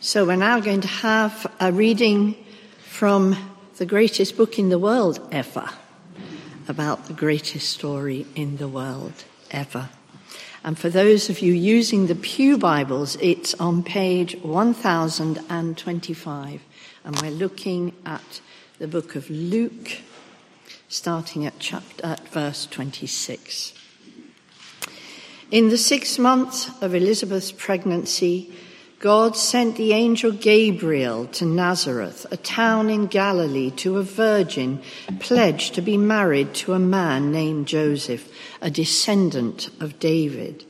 So we're now going to have a reading from the greatest book in the world ever about the greatest story in the world ever. And for those of you using the Pew Bibles, it's on page 1025. And we're looking at the book of Luke, starting at chapter, at verse 26. In the sixth month of Elizabeth's pregnancy, God sent the angel Gabriel to Nazareth, a town in Galilee, to a virgin pledged to be married to a man named Joseph, a descendant of David.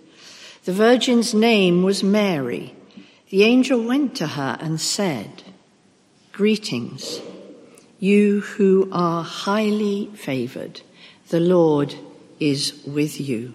The virgin's name was Mary. The angel went to her and said, Greetings, you who are highly favored, the Lord is with you.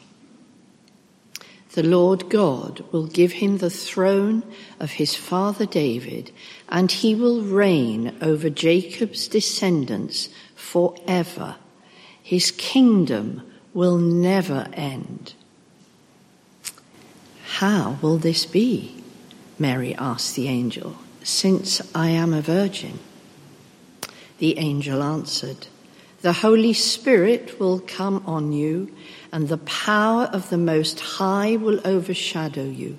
The Lord God will give him the throne of his father David, and he will reign over Jacob's descendants forever. His kingdom will never end. How will this be? Mary asked the angel, since I am a virgin. The angel answered, The Holy Spirit will come on you and the power of the Most High will overshadow you.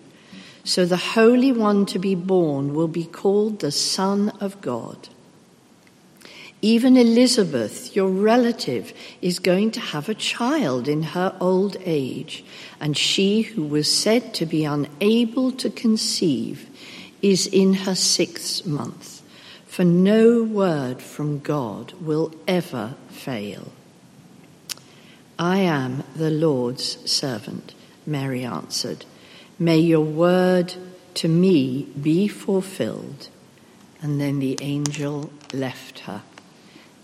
So the Holy One to be born will be called the Son of God. Even Elizabeth, your relative, is going to have a child in her old age, and she who was said to be unable to conceive is in her sixth month, for no word from God will ever fail. I am the Lord's servant, Mary answered. May your word to me be fulfilled. And then the angel left her.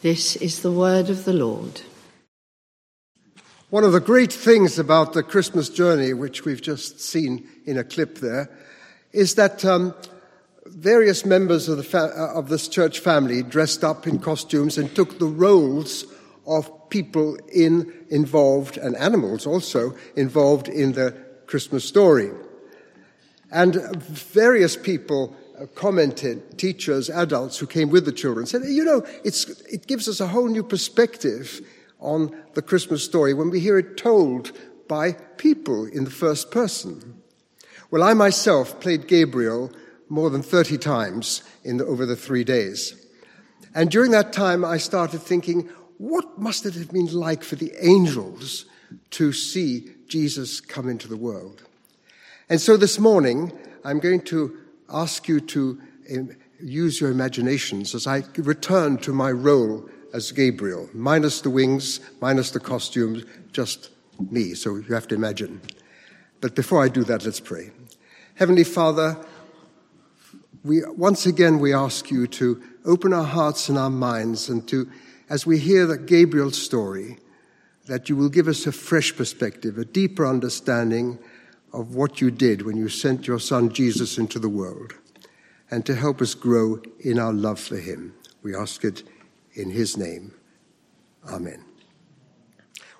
This is the word of the Lord. One of the great things about the Christmas journey, which we've just seen in a clip there, is that um, various members of, fa- of this church family dressed up in costumes and took the roles of people in, involved, and animals also involved in the Christmas story. And various people uh, commented, teachers, adults who came with the children, said, you know, it gives us a whole new perspective on the Christmas story when we hear it told by people in the first person. Well, I myself played Gabriel more than 30 times the, over the three days. And during that time, I started thinking, what must it have been like for the angels to see Jesus come into the world? And so this morning, I'm going to ask you to um, use your imaginations as I return to my role as Gabriel, minus the wings, minus the costumes, just me. So you have to imagine. But before I do that, let's pray. Heavenly Father, we, once again, we ask you to open our hearts and our minds and to as we hear that Gabriel's story, that you will give us a fresh perspective, a deeper understanding of what you did when you sent your son Jesus into the world, and to help us grow in our love for him. We ask it in his name. Amen.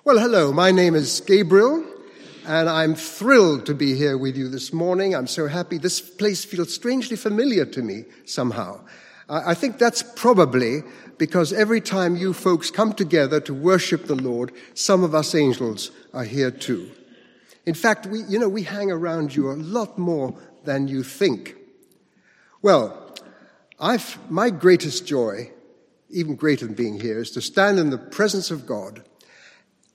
Well, hello, my name is Gabriel, and I'm thrilled to be here with you this morning. I'm so happy. This place feels strangely familiar to me somehow. I think that's probably because every time you folks come together to worship the Lord, some of us angels are here too. In fact, we, you know, we hang around you a lot more than you think. Well, I've, my greatest joy, even greater than being here, is to stand in the presence of God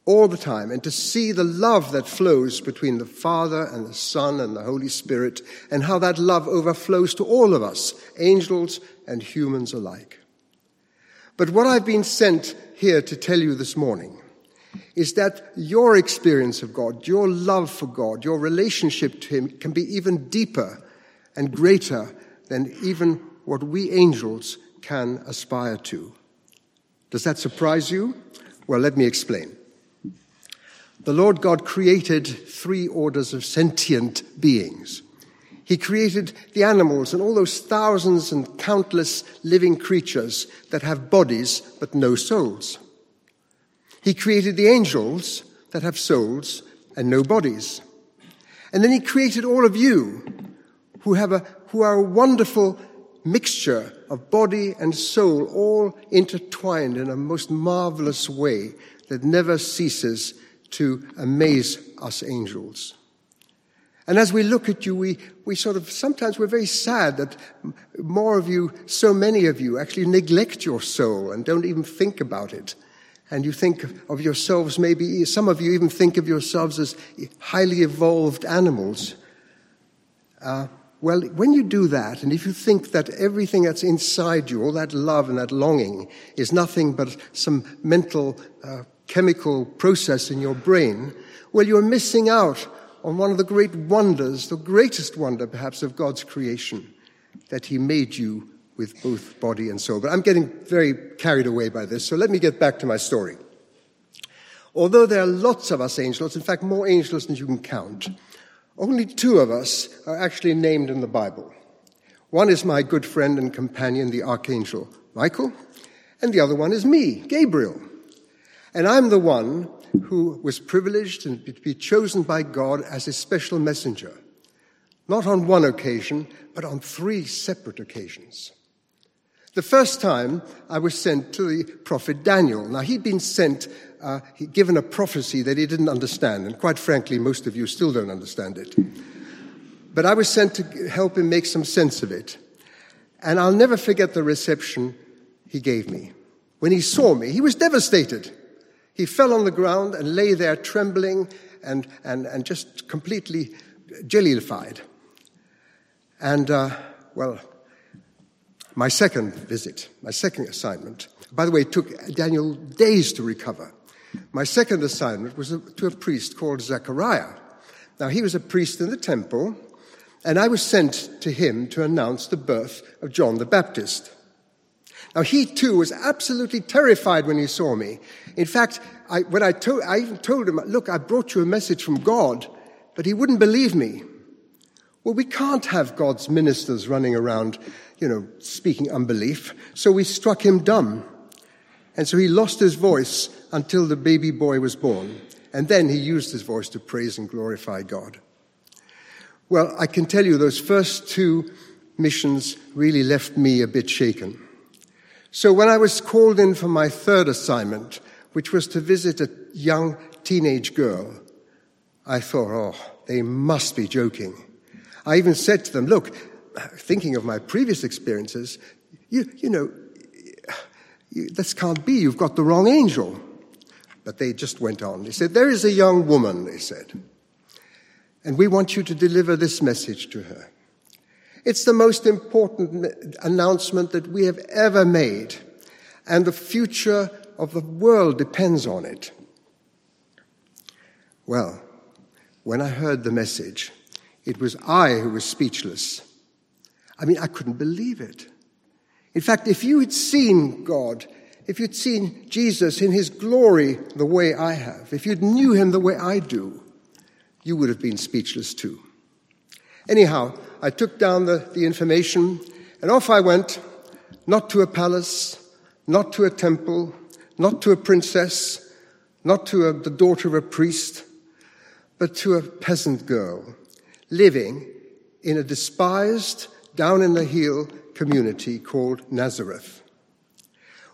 all the time and to see the love that flows between the Father and the Son and the Holy Spirit and how that love overflows to all of us, angels and humans alike. But what I've been sent here to tell you this morning is that your experience of God, your love for God, your relationship to Him can be even deeper and greater than even what we angels can aspire to. Does that surprise you? Well, let me explain. The Lord God created three orders of sentient beings. He created the animals and all those thousands and countless living creatures that have bodies but no souls. He created the angels that have souls and no bodies. And then he created all of you who have a, who are a wonderful mixture of body and soul all intertwined in a most marvelous way that never ceases to amaze us angels. And as we look at you, we, we sort of, sometimes we're very sad that more of you, so many of you, actually neglect your soul and don't even think about it. And you think of yourselves, maybe some of you even think of yourselves as highly evolved animals. Uh, well, when you do that, and if you think that everything that's inside you, all that love and that longing, is nothing but some mental uh, chemical process in your brain, well, you're missing out on one of the great wonders, the greatest wonder perhaps of God's creation, that He made you with both body and soul. But I'm getting very carried away by this, so let me get back to my story. Although there are lots of us angels, in fact, more angels than you can count, only two of us are actually named in the Bible. One is my good friend and companion, the Archangel Michael, and the other one is me, Gabriel. And I'm the one who was privileged to be chosen by God as his special messenger, not on one occasion, but on three separate occasions. The first time I was sent to the prophet Daniel. Now, he'd been sent, uh, he'd given a prophecy that he didn't understand, and quite frankly, most of you still don't understand it. But I was sent to help him make some sense of it. And I'll never forget the reception he gave me. When he saw me, he was devastated. He fell on the ground and lay there trembling and, and, and just completely jellified. And, uh, well, my second visit, my second assignment, by the way, it took Daniel days to recover. My second assignment was to a priest called Zechariah. Now, he was a priest in the temple, and I was sent to him to announce the birth of John the Baptist. Now, he too was absolutely terrified when he saw me. In fact, I, when I, told, I even told him, Look, I brought you a message from God, but he wouldn't believe me. Well, we can't have God's ministers running around you know, speaking unbelief. So we struck him dumb. And so he lost his voice until the baby boy was born. And then he used his voice to praise and glorify God. Well, I can tell you those first two missions really left me a bit shaken. So when I was called in for my third assignment, which was to visit a young teenage girl, I thought, oh, they must be joking. I even said to them, look, thinking of my previous experiences, you, you know, you, this can't be. You've got the wrong angel. But they just went on. They said, There is a young woman, they said, and we want you to deliver this message to her. It's the most important announcement that we have ever made, and the future of the world depends on it. Well, when I heard the message, it was I who was speechless. I mean, I couldn't believe it. In fact, if you had seen God, if you'd seen Jesus in his glory the way I have, if you'd knew him the way I do, you would have been speechless too. Anyhow, I took down the, the information and off I went, not to a palace, not to a temple, not to a princess, not to a, the daughter of a priest, but to a peasant girl living in a despised down in the hill community called Nazareth.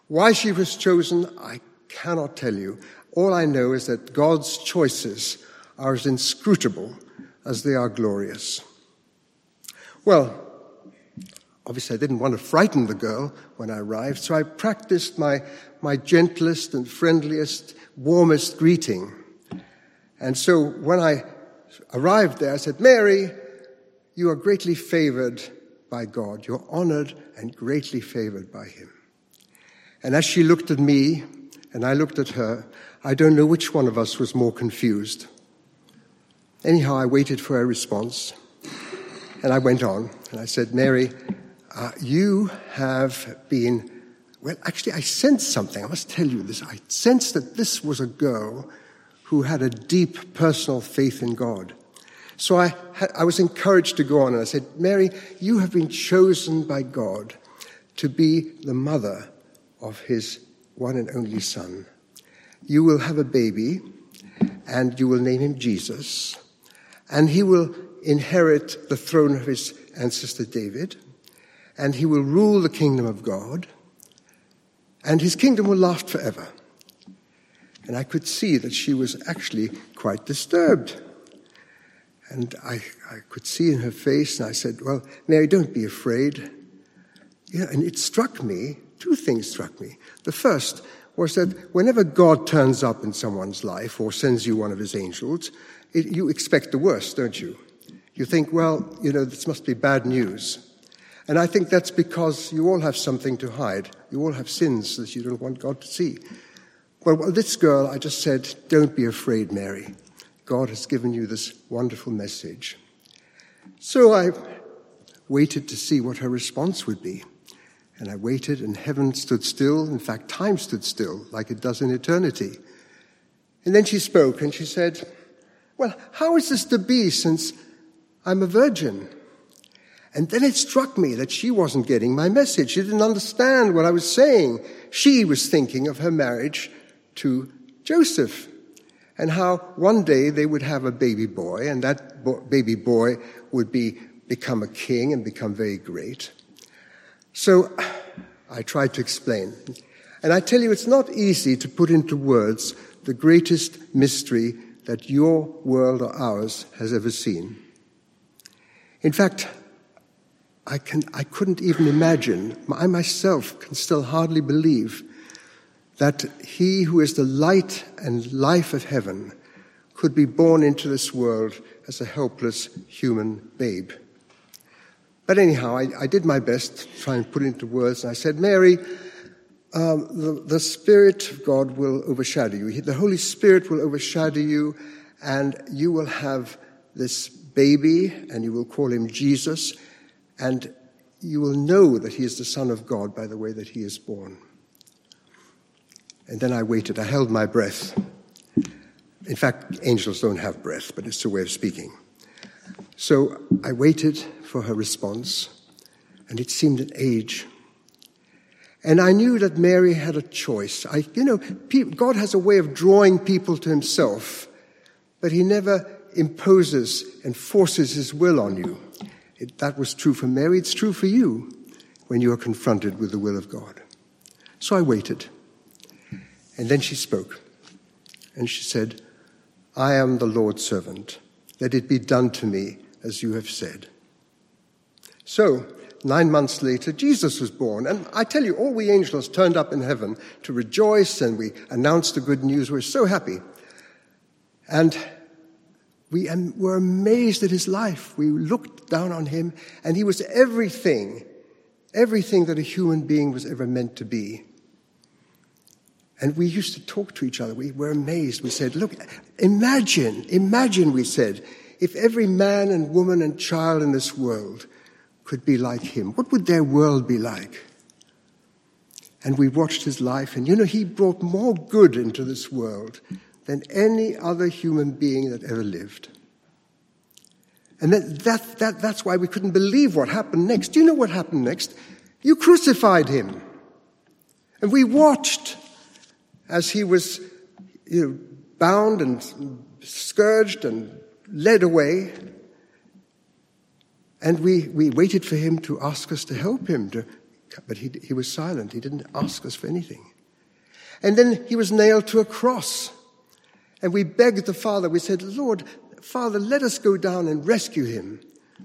Why she was chosen, I cannot tell you. All I know is that God's choices are as inscrutable as they are glorious. Well, obviously I didn't want to frighten the girl when I arrived, so I practiced my, my gentlest and friendliest, warmest greeting. And so when I arrived there, I said, Mary, you are greatly favored by God. You're honored and greatly favored by Him. And as she looked at me and I looked at her, I don't know which one of us was more confused. Anyhow, I waited for her response and I went on and I said, Mary, uh, you have been, well, actually, I sensed something. I must tell you this. I sensed that this was a girl who had a deep personal faith in God. So I, I was encouraged to go on, and I said, Mary, you have been chosen by God to be the mother of his one and only son. You will have a baby, and you will name him Jesus, and he will inherit the throne of his ancestor David, and he will rule the kingdom of God, and his kingdom will last forever. And I could see that she was actually quite disturbed. And I, I could see in her face, and I said, Well, Mary, don't be afraid. Yeah, and it struck me, two things struck me. The first was that whenever God turns up in someone's life or sends you one of his angels, it, you expect the worst, don't you? You think, well, you know, this must be bad news. And I think that's because you all have something to hide. You all have sins that you don't want God to see. Well, this girl, I just said, don't be afraid, Mary. God has given you this wonderful message. So I waited to see what her response would be. And I waited, and heaven stood still. In fact, time stood still, like it does in eternity. And then she spoke, and she said, Well, how is this to be since I'm a virgin? And then it struck me that she wasn't getting my message. She didn't understand what I was saying. She was thinking of her marriage to Joseph and how one day they would have a baby boy, and that bo- baby boy would be, become a king and become very great. So I tried to explain. And I tell you, it's not easy to put into words the greatest mystery that your world or ours has ever seen. In fact, I, can, I couldn't even imagine, I myself can still hardly believe that he who is the light and life of heaven could be born into this world as a helpless human babe. But anyhow, I, I did my best to try and put it into words. And I said, Mary, um, the, the Spirit of God will overshadow you. The Holy Spirit will overshadow you, and you will have this baby, and you will call him Jesus, and you will know that he is the Son of God by the way that he is born. And then I waited. I held my breath. In fact, angels don't have breath, but it's a way of speaking. So I waited for her response, and it seemed an age. And I knew that Mary had a choice. I, you know, God has a way of drawing people to himself, but he never imposes and forces his will on you. It, that was true for Mary. It's true for you when you are confronted with the will of God. So I waited. And then she spoke. And she said, I am the Lord's servant. Let it be done to me as you have said. So, nine months later, Jesus was born. And I tell you, all we angels turned up in heaven to rejoice and we announced the good news. We're so happy. And we were amazed at his life. We looked down on him, and he was everything, everything that a human being was ever meant to be. And we used to talk to each other. We were amazed. We said, Look, imagine, imagine, we said, if every man and woman and child in this world could be like him, what would their world be like? And we watched his life, and you know, he brought more good into this world than any other human being that ever lived. And that, that, that, that's why we couldn't believe what happened next. Do you know what happened next? You crucified him. And we watched as he was you know, bound and scourged and led away. And we, we waited for him to ask us to help him, to, but he, he was silent. He didn't ask us for anything. And then he was nailed to a cross. And we begged the Father, we said, Lord, Father, let us go down and rescue him.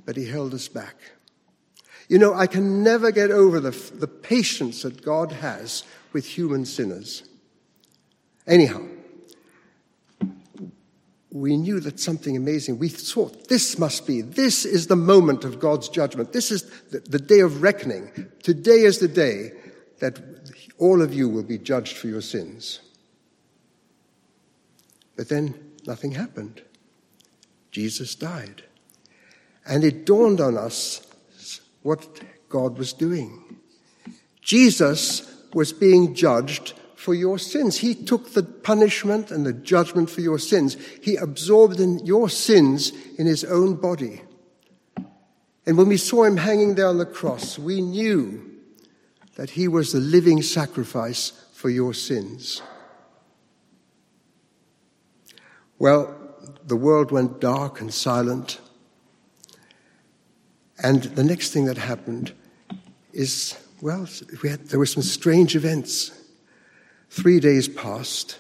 But he held us back. You know, I can never get over the, the patience that God has with human sinners. Anyhow, we knew that something amazing, we thought this must be, this is the moment of God's judgment. This is the, the, day of reckoning. Today is the day that all of you will be judged for your sins. But then nothing happened. Jesus died. And it dawned on us what God was doing. Jesus was being judged for your sins. He took the punishment and the judgment for your sins. He absorbed your sins in his own body. And when we saw him hanging there on the cross, we knew that he was the living sacrifice for your sins. Well, the world went dark and silent. And the next thing that happened is, well, we had, there were some strange events. Three days passed,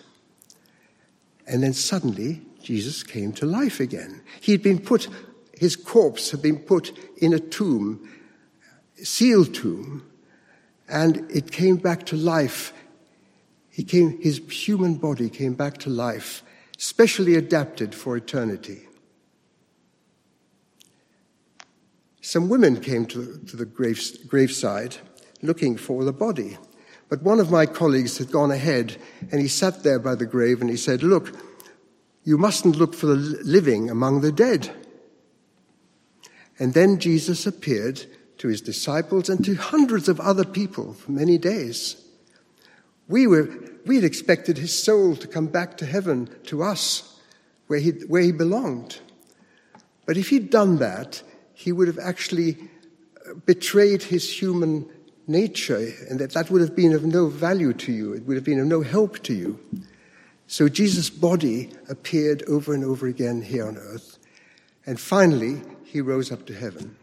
and then suddenly Jesus came to life again. He'd been put, his corpse had been put in a tomb, sealed tomb, and it came back to life. He came, his human body came back to life, specially adapted for eternity. Some women came to, to the grave, graveside looking for the body. But one of my colleagues had gone ahead and he sat there by the grave and he said, Look, you mustn't look for the living among the dead. And then Jesus appeared to his disciples and to hundreds of other people for many days. We, were, we had expected his soul to come back to heaven, to us, where he, where he belonged. But if he'd done that, he would have actually uh, betrayed his human nature, and that that would have been of no value to you. It would have been of no help to you. So Jesus' body appeared over and over again here on earth. And finally, he rose up to heaven.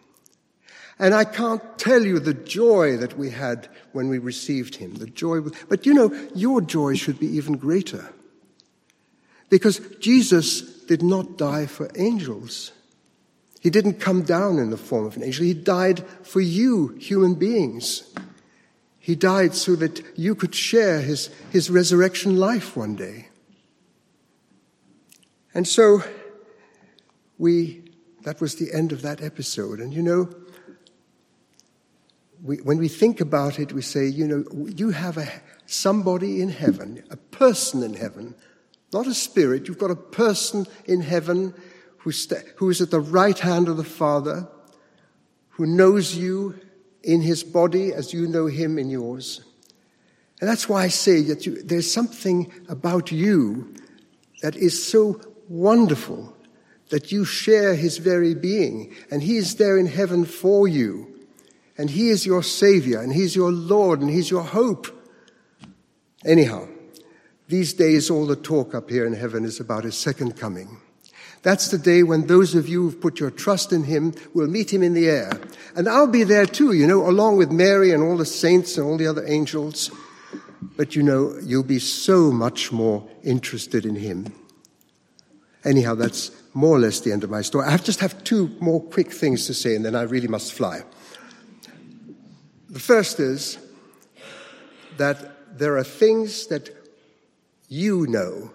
And I can't tell you the joy that we had when we received him, the joy. But you know, your joy should be even greater. Because Jesus did not die for angels. He didn't come down in the form of an angel. He died for you, human beings. He died so that you could share his, his resurrection life one day. And so we, that was the end of that episode. And you know, we, when we think about it, we say, you know, you have a, somebody in heaven, a person in heaven, not a spirit. You've got a person in heaven who, st- who is at the right hand of the Father, who knows you in his body as you know him in yours. And that's why I say that you, there's something about you that is so wonderful that you share his very being, and he is there in heaven for you. And he is your Savior, and he's your Lord, and he's your hope. Anyhow, these days all the talk up here in heaven is about his second coming. That's the day when those of you who've put your trust in him will meet him in the air. And I'll be there too, you know, along with Mary and all the saints and all the other angels. But you know, you'll be so much more interested in him. Anyhow, that's more or less the end of my story. I just have two more quick things to say and then I really must fly. The first is that there are things that you know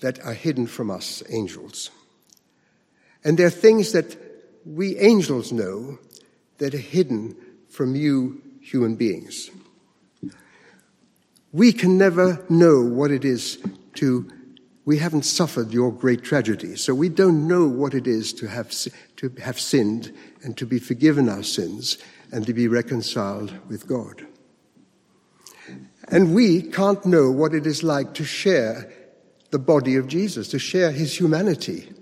that are hidden from us, angels. And there are things that we angels know that are hidden from you, human beings. We can never know what it is to, we haven't suffered your great tragedy, so we don't know what it is to have, to have sinned and to be forgiven our sins and to be reconciled with God. And we can't know what it is like to share the body of Jesus, to share his humanity,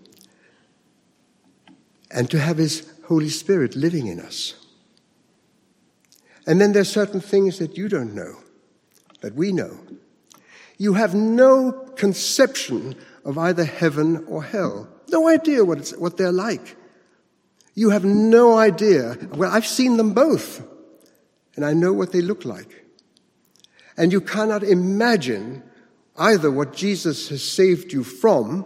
and to have his Holy Spirit living in us. And then there's certain things that you don't know, that we know. You have no conception of either heaven or hell. No idea what, what they're like. You have no idea. Well, I've seen them both, and I know what they look like. And you cannot imagine either what Jesus has saved you from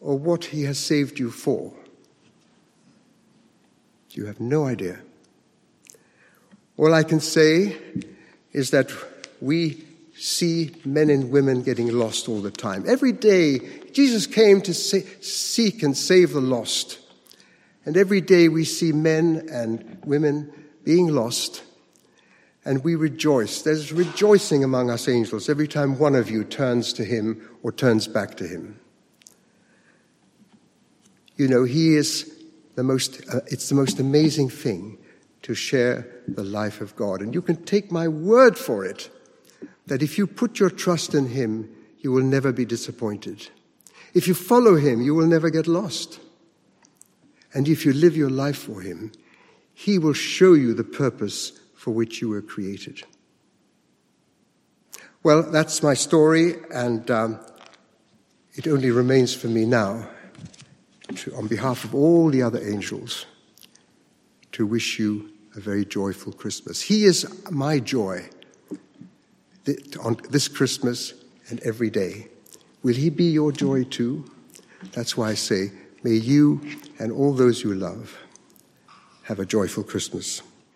or what he has saved you for. You have no idea. All I can say is that we see men and women getting lost all the time. Every day, Jesus came to seek and save the lost. And every day we see men and women being lost and we rejoice. There's rejoicing among us angels every time one of you turns to him or turns back to him. You know, he is the most, uh, it's the most amazing thing to share the life of God. And you can take my word for it that if you put your trust in Him, you will never be disappointed. If you follow Him, you will never get lost. And if you live your life for Him, He will show you the purpose for which you were created. Well, that's my story, and um, it only remains for me now, to, on behalf of all the other angels, to wish you a very joyful Christmas. He is my joy on this Christmas and every day. Will He be your joy too? That's why I say, may you and all those you love have a joyful Christmas.